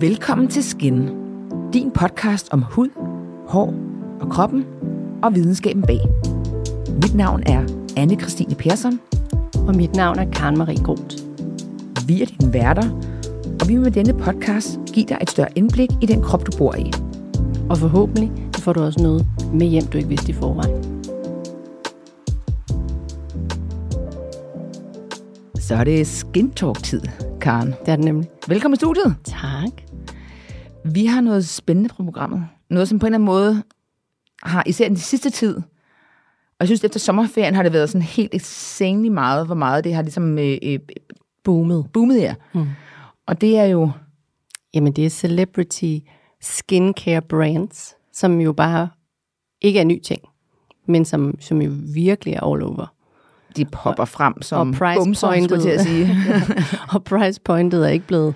Velkommen til Skin, din podcast om hud, hår og kroppen og videnskaben bag. Mit navn er anne Christine Persson. Og mit navn er Karen Marie Groth. Vi er dine værter, og vi vil med denne podcast give dig et større indblik i den krop, du bor i. Og forhåbentlig får du også noget med hjem, du ikke vidste i forvejen. Så er det Skin Talk-tid, Karen. Det er det nemlig. Velkommen i studiet. Tak. Vi har noget spændende på programmet. Noget, som på en eller anden måde har, især den sidste tid, og jeg synes, efter sommerferien har det været sådan helt insanely meget, hvor meget det har ligesom øh, øh, Boomet. boomet her. Mm. Og det er jo, Jamen, det er celebrity skincare brands, som jo bare ikke er ny ting, men som, som jo virkelig er all over. De popper frem som og price bumser, skulle jeg pointet. til at sige. og price pointet er ikke blevet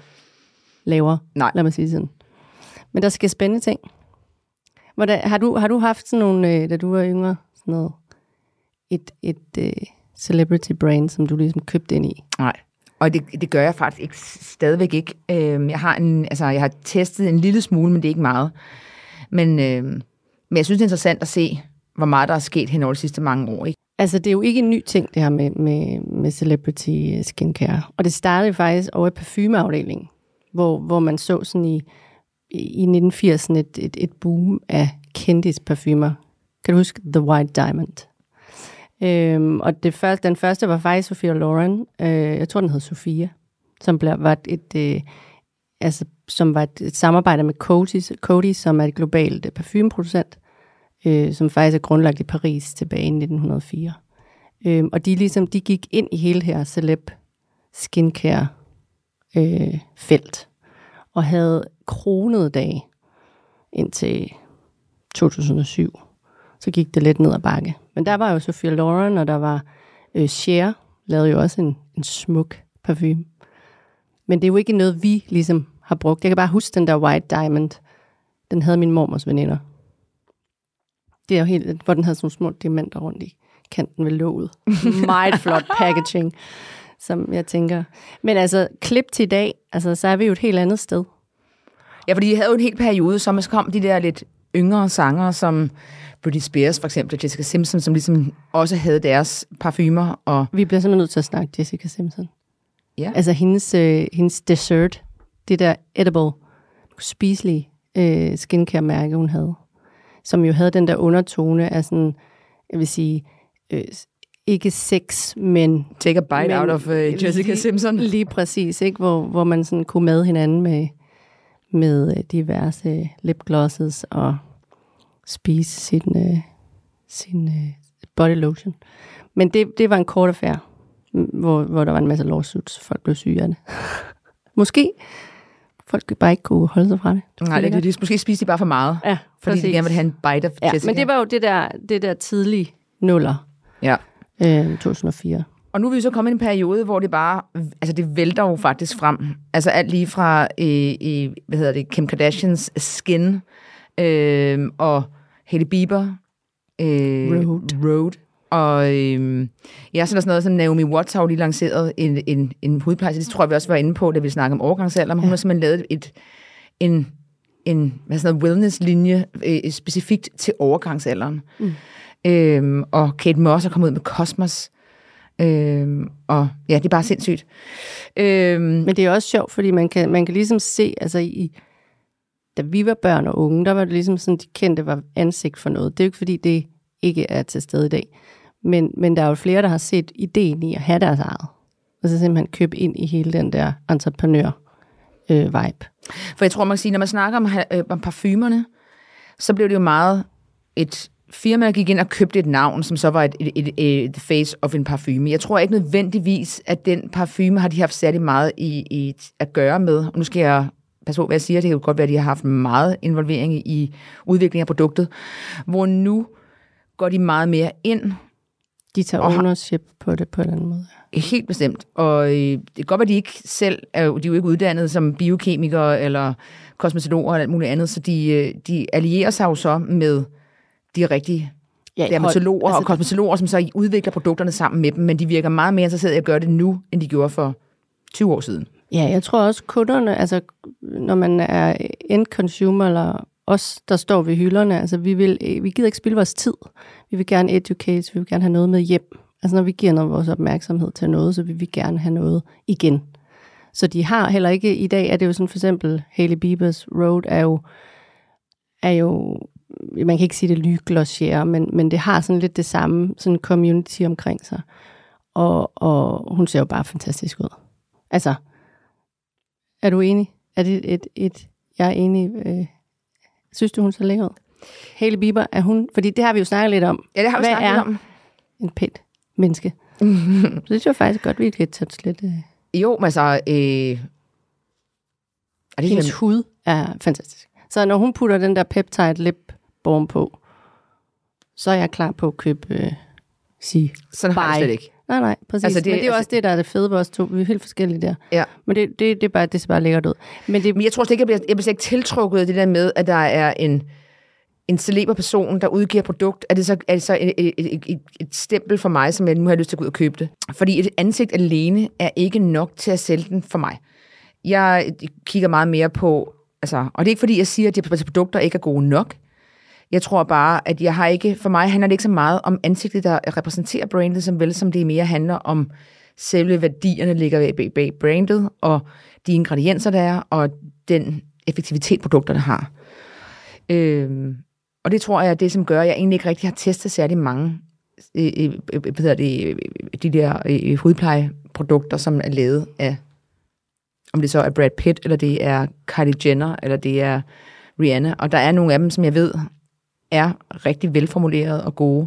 lavere, Nej. lad mig sige sådan. Men der skal spændende ting. Hvordan, har, du, har du haft sådan nogle, øh, da du var yngre, sådan noget, et, et øh, celebrity brand, som du ligesom købte ind i? Nej. Og det, det gør jeg faktisk ikke, stadigvæk ikke. Øhm, jeg, har en, altså, jeg har testet en lille smule, men det er ikke meget. Men, øhm, men jeg synes, det er interessant at se, hvor meget der er sket hen over de sidste mange år. Ikke? Altså, det er jo ikke en ny ting, det her med, med, med celebrity skincare. Og det startede faktisk over i parfumeafdelingen, hvor, hvor man så sådan i, i 1980'erne et, et, et boom af kendisparfumer. Kan du huske The White Diamond? Øhm, og det første, den første var faktisk Sophia Loren. Øh, jeg tror, den hed Sofia, som blev, var et, et øh, altså, som var et, et samarbejde med Coty, Coty, som er et globalt øh, parfumeproducent, øh, som faktisk er grundlagt i Paris tilbage i 1904. Øh, og de, ligesom, de gik ind i hele her celeb skincare øh, felt, og havde kronet dag indtil 2007. Så gik det lidt ned ad bakke. Men der var jo Sophia Loren, og der var øh, Cher, lavede jo også en, en smuk parfume. Men det er jo ikke noget, vi ligesom har brugt. Jeg kan bare huske den der White Diamond. Den havde min mormors veninder. Det er jo helt, hvor den havde sådan nogle små diamanter rundt i kanten ved låget. Meget flot packaging, som jeg tænker. Men altså, klip til i dag, altså, så er vi jo et helt andet sted. Ja, fordi jeg havde jo en hel periode, så så kom de der lidt yngre sanger, som Britney Spears for eksempel, Jessica Simpson, som ligesom også havde deres parfumer. Og, Vi bliver simpelthen nødt til at snakke Jessica Simpson. ja. Altså hendes, øh, hendes dessert, det der edible, spiselige øh, skincare-mærke, hun havde, som jo havde den der undertone af sådan, jeg vil sige, øh, ikke sex, men... Take a bite men out of uh, Jessica lige, Simpson. Lige præcis, ikke? Hvor, hvor man sådan kunne mad hinanden med, med øh, diverse lipglosses og spise sin, øh, sin øh, body lotion. Men det, det var en kort affære, hvor, hvor der var en masse lawsuits, folk blev syge af det. Måske folk bare ikke kunne holde sig fra det. Nej, det, det, det, måske spiste de bare for meget, Ja, fordi de præcis. gerne ville have en bite af Ja, Jessica. men det var jo det der, det der tidlige nuller, Ja. øh, 2004. Og nu er vi så kommet i en periode, hvor det bare, altså det vælter jo faktisk frem. Altså alt lige fra, øh, øh, hvad hedder det, Kim Kardashians Skin, øh, og Hailey Bieber, øh, Road. Road. Og øh, ja, så er der sådan noget som Naomi Watts har jo lige lanceret en, en, en hudpleje, det tror jeg, vi også var inde på, da vi snakkede om overgangsalder, men hun har simpelthen lavet et, en, en hvad sådan noget, wellness-linje øh, specifikt til overgangsalderen. Mm. Øhm, og Kate Moss er kommet ud med Cosmos. Øhm, og ja, det er bare sindssygt. Øhm, Men det er også sjovt, fordi man kan, man kan ligesom se, altså i, da vi var børn og unge, der var det ligesom sådan, de kendte var ansigt for noget. Det er jo ikke, fordi det ikke er til stede i dag. Men, men der er jo flere, der har set ideen i at have deres eget. Og så simpelthen købe ind i hele den der entreprenør-vibe. Øh, For jeg tror, man kan sige, når man snakker om, øh, om parfumerne, så blev det jo meget et firma, der gik ind og købte et navn, som så var et, et, et, et face of en parfume. Jeg tror ikke nødvendigvis, at den parfume har de haft særlig meget i, i at gøre med. Og nu skal jeg passe på, hvad jeg siger. Det kan jo godt være, at de har haft meget involvering i udviklingen af produktet. Hvor nu går de meget mere ind de tager Og har- ownership på det på en eller anden måde. Helt bestemt. Og øh, det kan godt være, at de ikke selv er, de er jo ikke uddannet som biokemikere eller kosmetologer eller alt muligt andet, så de, øh, de allierer sig jo så med de rigtige Ja, dermatologer hold- og kosmetologer, som så udvikler produkterne sammen med dem, men de virker meget mere interesserede i at gøre det nu, end de gjorde for 20 år siden. Ja, jeg tror også kunderne, altså når man er end consumer, eller os, der står ved hylderne, altså vi, vil, vi gider ikke spille vores tid. Vi vil gerne educate, vi vil gerne have noget med hjem. Altså når vi giver noget vores opmærksomhed til noget, så vil vi gerne have noget igen. Så de har heller ikke, i dag er det jo sådan for eksempel, Hailey Bieber's Road er jo, er jo man kan ikke sige det lyglosjere, men, men det har sådan lidt det samme sådan community omkring sig. Og, og hun ser jo bare fantastisk ud. Altså, er du enig? Er det et, et, et jeg er enig, øh, synes du, hun ser lækker ud? Hailey Bieber, er hun, fordi det har vi jo snakket lidt om. Ja, det har vi Hvad snakket er lidt om. en pænt menneske? så det synes jeg faktisk godt, vi kan tage lidt... Øh, Jo, men altså... Øh, er det hendes hud er fantastisk. Så når hun putter den der peptide lip balm på, så er jeg klar på at købe øh, sige sådan har jeg slet ikke. Nej, nej, præcis. Altså, det- det, Men det er jo altså- også det, der er det fede ved os to. Vi er helt forskellige der. Ja. Men det, det, det, er bare, det ser bare lækkert ud. Men det, Men jeg tror slet ikke, jeg bliver, jeg bliver slet ikke tiltrukket af det der med, at der er en, en celeber person, der udgiver produkt. Er det så, er det så et, et, et, et, stempel for mig, som jeg nu har lyst til at gå ud og købe det? Fordi et ansigt alene er ikke nok til at sælge den for mig. Jeg kigger meget mere på, altså, og det er ikke fordi, jeg siger, at de produkter ikke er gode nok. Jeg tror bare, at jeg har ikke, for mig handler det ikke så meget om ansigtet, der repræsenterer brandet, som vel som det mere handler om selve værdierne ligger bag- bag, brandet, og de ingredienser, der er, og den effektivitet, produkterne har. Øh, og det tror jeg er det, som gør, at jeg egentlig ikke rigtig har testet særlig mange øh, øh, øh hvad hedder det, øh, de der øh, øh, hudplejeprodukter, som er lavet af, om det så er Brad Pitt, eller det er Kylie Jenner, eller det er Rihanna. Og der er nogle af dem, som jeg ved, er rigtig velformuleret og gode.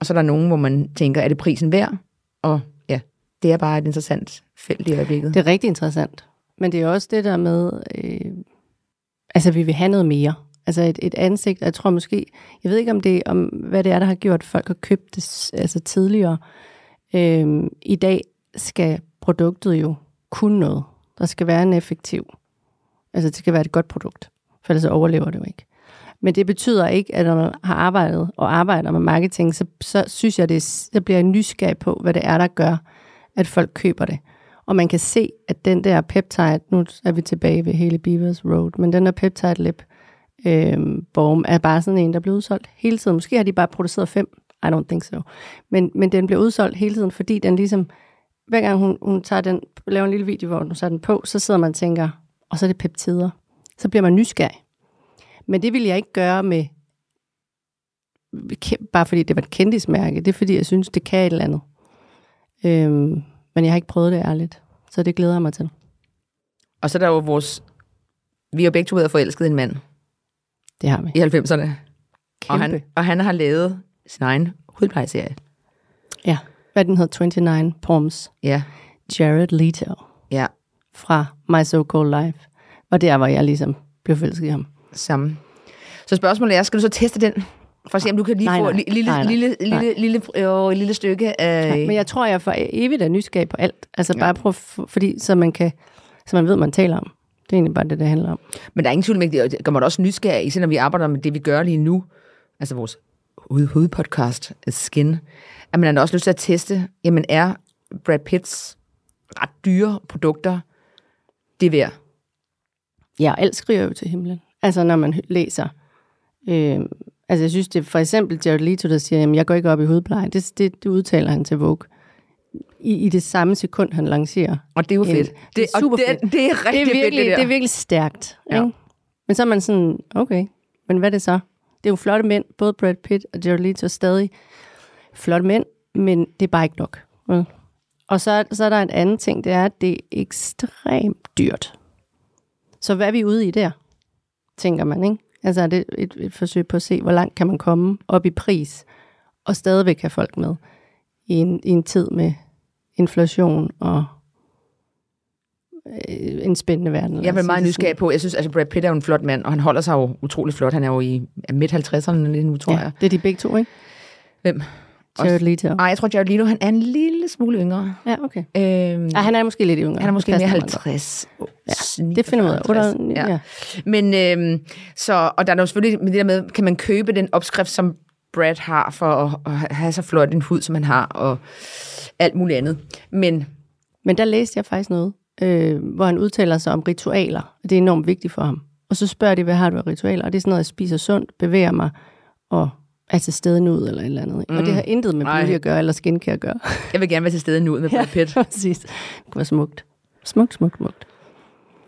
Og så er der nogen, hvor man tænker, er det prisen værd? Og ja, det er bare et interessant felt i øjeblikket. det er rigtig interessant. Men det er også det der med, øh, altså vi vil have noget mere. Altså et, et ansigt, jeg tror måske, jeg ved ikke om det, om hvad det er, der har gjort, at folk har købt det altså tidligere. Øhm, I dag skal produktet jo kunne noget. Der skal være en effektiv, altså det skal være et godt produkt, for ellers så overlever det jo ikke. Men det betyder ikke, at når man har arbejdet og arbejder med marketing, så, så synes jeg, det så bliver jeg nysgerrig på, hvad det er, der gør, at folk køber det. Og man kan se, at den der peptide, nu er vi tilbage ved hele Beavers Road, men den der peptide lip øh, Borm er bare sådan en, der bliver udsolgt hele tiden. Måske har de bare produceret fem, I don't think so. Men, men den bliver udsolgt hele tiden, fordi den ligesom, hver gang hun, hun tager den, laver en lille video, hvor hun tager den på, så sidder man og tænker, og så er det peptider. Så bliver man nysgerrig. Men det vil jeg ikke gøre med, bare fordi det var et kendismærke. Det er fordi, jeg synes, det kan et eller andet. Øhm, men jeg har ikke prøvet det ærligt. Så det glæder jeg mig til. Og så er der jo vores... Vi har begge to været forelsket i en mand det har vi. i 90'erne. Og han, og han har lavet sin egen hudplejeserie. Ja. Hvad den hedder? 29 Palms. Ja, Jared Leto ja, fra My So Called Life. Og der var jeg ligesom blev forelsket i ham. samme. Så spørgsmålet er, skal du så teste den? For at se, om du kan lige Nej, få nej. et lille, Nej, nej. lille, lille, Nej. lille, lille, øh, lille stykke af... Ja, men jeg tror, jeg for evigt er nysgerrig på alt. Altså Ja. bare prøv, fordi så man kan, så man ved, man taler om. Det er egentlig bare det, det handler om. Men der er ingen tvivl om, det gør mig også nysgerrig, især når vi arbejder med det, vi gør lige nu. Altså vores hoved- hovedpodcast, Skin. At man har også lyst til at teste, jamen er Brad Pitts ret dyre produkter det værd? Ja, alt skriver jo til himlen. Altså, når man læser. Øh, altså, jeg synes, det er for eksempel Jared Leto, der siger, at jeg går ikke op i hudpleje. Det, det, det udtaler han til Vogue. I, I det samme sekund, han lancerer. Og det er jo En- fedt. det er super og fedt. det, det er rigtig det er virkelig, fedt, det der. det er virkelig stærkt. Ja. Ikke? Men så er man sådan, okay, men hvad er det så? Det er jo flotte mænd, både Brad Pitt og Jared Leto stadig flotte mænd, men det er bare ikke nok. vel? Og så, så er der en anden ting, det er, at det er ekstremt dyrt. Så hvad er vi ude i der, tænker man, ikke? Altså er det et, et forsøg på at se, hvor langt kan man komme op i pris, og stadigvæk have folk med i en, i en tid med inflation og øh, en spændende verden. Jeg er meget nysgerrig på, jeg synes, altså Brad Pitt er jo en flot mand, og han holder sig jo utrolig flot. Han er jo i midt 50'erne lige nu, tror sådan. jeg. Ja, det er de begge to, ikke? Hvem? Jared Leto. Nej, jeg tror, Jared Leto, han er en lille smule yngre. Ja, okay. Øhm, Ja, han er måske lidt yngre. han er måske mere passer mig godt. 50. Ja, det finder man ud af. 59. Otte- Ja. ja. Men øhm, så, og der er jo selvfølgelig med det der med, kan man købe den opskrift, som Brad har for at, at have så flot en hud, som han har, og alt muligt andet. Men Men der læste jeg faktisk noget, øh, hvor han udtaler sig om ritualer. Det er enormt vigtigt for ham. Og så spørger de, hvad har du af ritualer? Og det er sådan noget, jeg spiser sundt, bevæger mig og er til stede nu, eller et eller andet. Mm. Og det har intet med beauty at gøre, eller skincare at gøre. Jeg vil gerne være til stede nu med Brad Pitt. præcis. Det kunne være smukt. Smukt, smukt, smukt.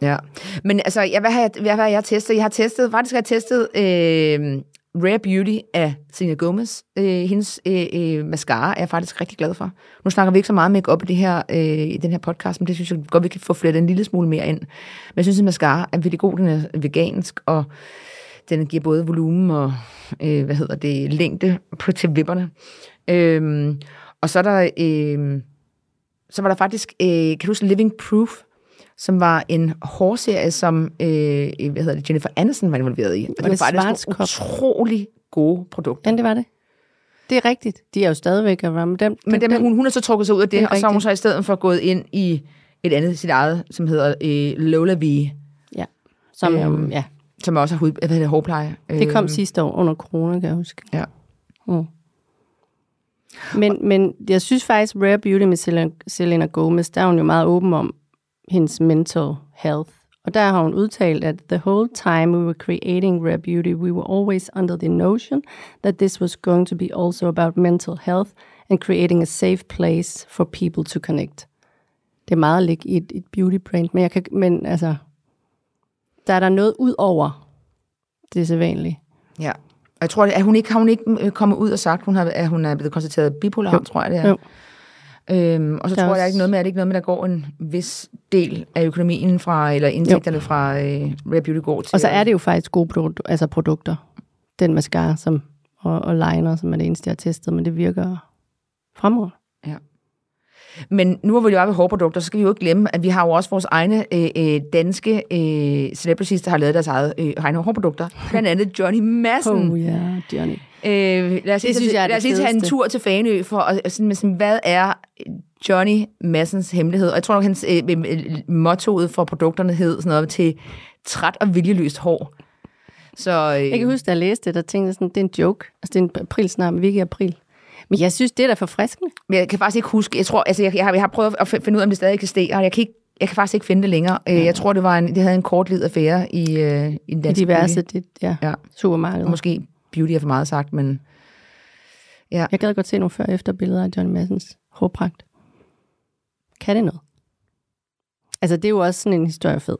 Ja. Men altså, jeg, hvad, har jeg, hvad har jeg testet? Jeg har testet, faktisk har jeg testet øh, Rare Beauty af Selena Gomez. Øh, hendes øh, øh, mascara er jeg faktisk rigtig glad for. Nu snakker vi ikke så meget make i, det her, øh, i den her podcast, men det synes jeg godt, vi kan få flettet en lille smule mere ind. Men jeg synes, at mascara er virkelig god. Den er vegansk, og den giver både volumen og, øh, hvad hedder det, længde på, til vipperne. Øh, og så er der, øh, så var der faktisk, øh, kan du huske Living Proof, som var en hårserie, som øh, hvad hedder det, Jennifer Aniston var involveret i. Og det var faktisk Schwarzkopf? utrolig gode produkter. Ja, det var det. Det er rigtigt. De er jo stadigvæk at være med dem. Men dem, hun, hun har så trukket sig ud af det, Det og så har hun så i stedet for gået ind i et andet, sit eget, som hedder øh, Lola V, Ja. Som, Øhm, ja. som også har hud, hvad hedder hårpleje. Det kom Øhm, sidste år under corona, kan jeg huske. Ja. Mm. Men, men jeg synes faktisk, Rare Beauty med Selena, Selena Gomez, der er hun jo meget åben om hendes mental health. Og der har hun udtalt, at the whole time we were creating Rare Beauty, we were always under the notion that this was going to be also about mental health and creating a safe place for people to connect. Det er meget at ligge i et, et beauty brand, men, jeg kan, men altså, der er der noget ud over det sædvanlige. Ja. Og jeg tror, at hun ikke, har hun ikke øh, kommet ud og sagt, hun har, at hun er blevet konstateret bipolar, jo. tror jeg det er. Jo. Øhm, og så Der er tror jeg, også- ikke noget med, er det ikke noget med, der går en vis del af økonomien fra, eller indtægterne jo. fra øh, Rare Beauty går til. Og så er det jo faktisk gode produkter, altså produkter. Den mascara som, og, og liner, som er det eneste, jeg har testet, men det virker fremragende. Men nu hvor vi jo er ved hårprodukter, så skal vi jo ikke glemme, at vi har jo også vores egne øh, øh, danske øh, celebrities, der har lavet deres eget, øh, egne hårprodukter. Blandt andet Johnny Madsen. Oh ja, yeah, Johnny. Øh, lad os lige, Det synes jeg lad os lige tage en tur til Faneø for at sådan, sådan, hvad er Johnny Massens hemmelighed? Og jeg tror nok, hans øh, øh, mottoet for produkterne hed sådan noget til træt og viljeløst hår. Så, øh, Jeg kan huske, da jeg læste det, der tænkte sådan, det er en joke. Altså, det er en aprilsnart, men vi ikke i april. Men jeg synes, det er da forfriskende. Men jeg kan faktisk ikke huske, jeg tror, altså jeg, jeg, har, jeg har prøvet at fi- finde ud af, om det stadig eksisterer, og jeg kan, ikke, jeg kan faktisk ikke finde det længere. Øh, Jeg tror, det var en, det havde en kortlivet affære i, øh, i den I danske diverse beauty. det, ja, Ja. ja. supermarkeder. Måske beauty er for meget sagt, men Jeg gad godt se nogle før- og efter billeder af Johnny Massens hårpragt. Kan det noget? Altså, det er jo også sådan en historie fed.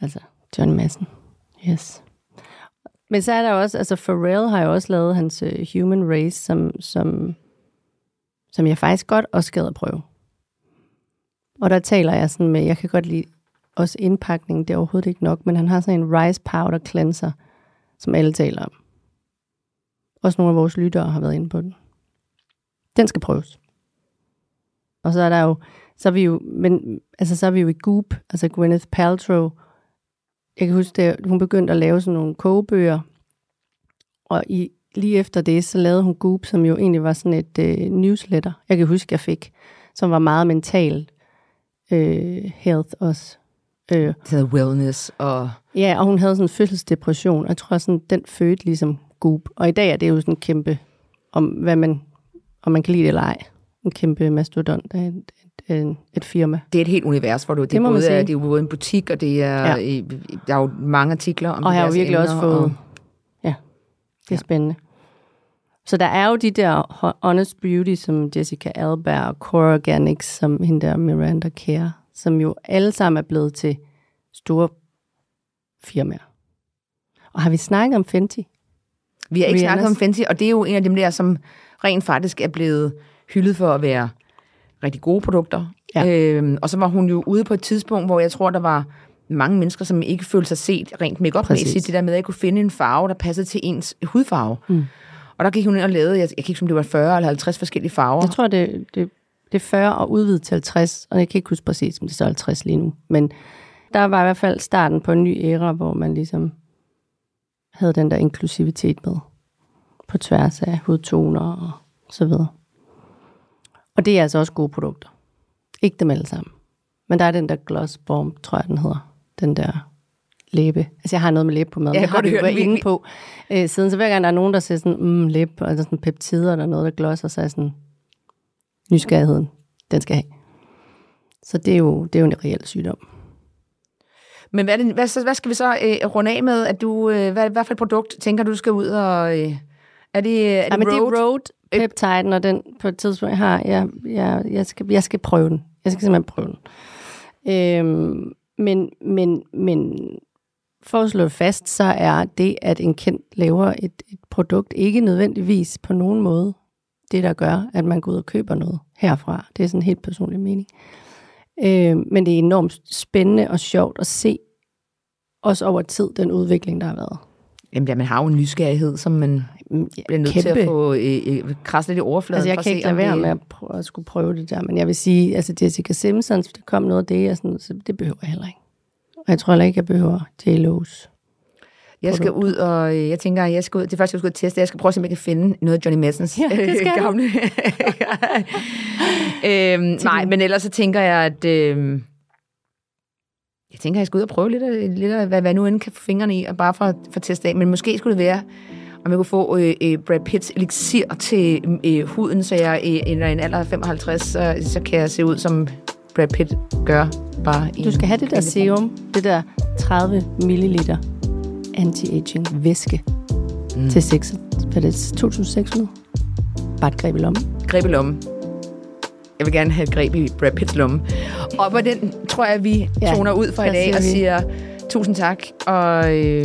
Altså, Johnny Madsen. Yes. Men så er der også, altså Pharrell har jo også lavet hans uh, Human Race, som, som, som jeg faktisk godt også gad at prøve. Og der taler jeg sådan med, jeg kan godt lide også indpakningen, det er overhovedet ikke nok, men han har sådan en rice powder cleanser, som alle taler om. Også nogle af vores lyttere har været inde på den. Den skal prøves. Og så er der jo, så er vi jo, men, altså så er vi jo i Goop, altså Gwyneth Paltrow. Jeg kan huske, at hun begyndte at lave sådan nogle kogebøger, og i, lige efter det, så lavede hun Goop, som jo egentlig var sådan et øh, newsletter, jeg kan huske, jeg fik, som var meget mental øh, health også. Øh, det hedder wellness og... Ja, og hun havde sådan en fødselsdepression, og jeg tror sådan, den fødte ligesom Goop. Og i dag er det jo sådan en kæmpe, om hvad man, om man kan lide det eller ej, en kæmpe mastodont af et, et, et, firma. Det er et helt univers, hvor du, det, Det både, er, det er både en butik, og det er, Ja. ja. der er jo mange artikler om Og jeg har jo virkelig også fået, Og, ja, det er spændende. Så der er jo de der ho- Honest Beauty, som Jessica Alba og Cora Organics, som hende der Miranda Care, som jo alle sammen er blevet til store firmaer. Og har vi snakket om Fenty? vi har ikke Rihannas. snakket om Fenty, og det er jo en af dem der, som rent faktisk er blevet hyldet for at være rigtig gode produkter. Ja. Øhm, og så var hun jo ude på et tidspunkt, hvor jeg tror, der var mange mennesker, som ikke følte sig set rent make Præcis. Det der med at ikke kunne finde en farve, der passede til ens hudfarve. Mm. Og der gik hun ind og lavede, jeg, jeg kan ikke om det var 40 eller 50 forskellige farver. Jeg tror, det, det, det er 40 og udvidet til 50, og jeg kan ikke huske præcis, om det er så 50 lige nu. Men der var i hvert fald starten på en ny æra, hvor man ligesom havde den der inklusivitet med på tværs af hudtoner og så videre. Og det er altså også gode produkter. Ikke dem alle sammen. Men der er den der Gloss Bomb, tror jeg, den hedder. Den der læbe. Altså, jeg har noget med læbe på maden. Ja, det jeg har godt jo været inde på. Øh, siden så hver gang der er nogen, der siger sådan, mm, læbe, altså sådan peptider eller noget, der glosser, så er sådan, nysgerrigheden, den skal have. Så det er jo, det er jo en reel sygdom. Men hvad, det, hvad, hvad skal vi så øh, runde af med? At du, øh, hvad, hvad for et produkt tænker du, du skal ud og... Øh, er det, er det, Ja, men road? det er road peptiden, og den på et tidspunkt har, jeg, jeg, jeg, skal, jeg skal prøve den. Jeg skal simpelthen prøve den. Øhm, men, men, men for at slå fast, så er det, at en kendt laver et, et produkt, ikke nødvendigvis på nogen måde det, der gør, at man går ud og køber noget herfra. Det er sådan en helt personlig mening. Øhm, men det er enormt spændende og sjovt at se, også over tid, den udvikling, der har været. Jamen, ja, man har jo en nysgerrighed, som man bliver nødt til at få øh, øh, krasse lidt i overfladen. Altså, jeg kan ikke lade være med at, prøve, at skulle prøve det der, men jeg vil sige, altså Jessica Simpsons, der kom noget af det, jeg sådan, så det behøver jeg heller ikke. Og jeg tror heller ikke, jeg behøver J-Lo's. Jeg skal ud, og øh, jeg tænker, jeg skal ud, det er faktisk, jeg skal ud og teste. Jeg skal prøve at se, om jeg kan finde noget Johnny Madsens Ja, det skal gamle. øhm, nej, men ellers så tænker jeg, at øh, jeg tænker, jeg skal ud og prøve lidt af, lidt af hvad, hvad nu end kan få fingrene i, og bare for, for at teste af. Men måske skulle det være, om jeg kunne få øh, øh, Brad Pitts elixir til øh, huden, så jeg øh, i en alder af 55, så, så kan jeg se ud som Brad Pitt gør. Bare Du skal have det der serum, det der 30 milliliter anti-aging væske mm. til 6, hvad er det, 2600? Bare et greb i lommen. greb i lommen. Jeg vil gerne have et greb i Brad Pitts lomme. Og på den tror jeg, vi Ja, toner ud for i dag og siger tusind tak. Og øh,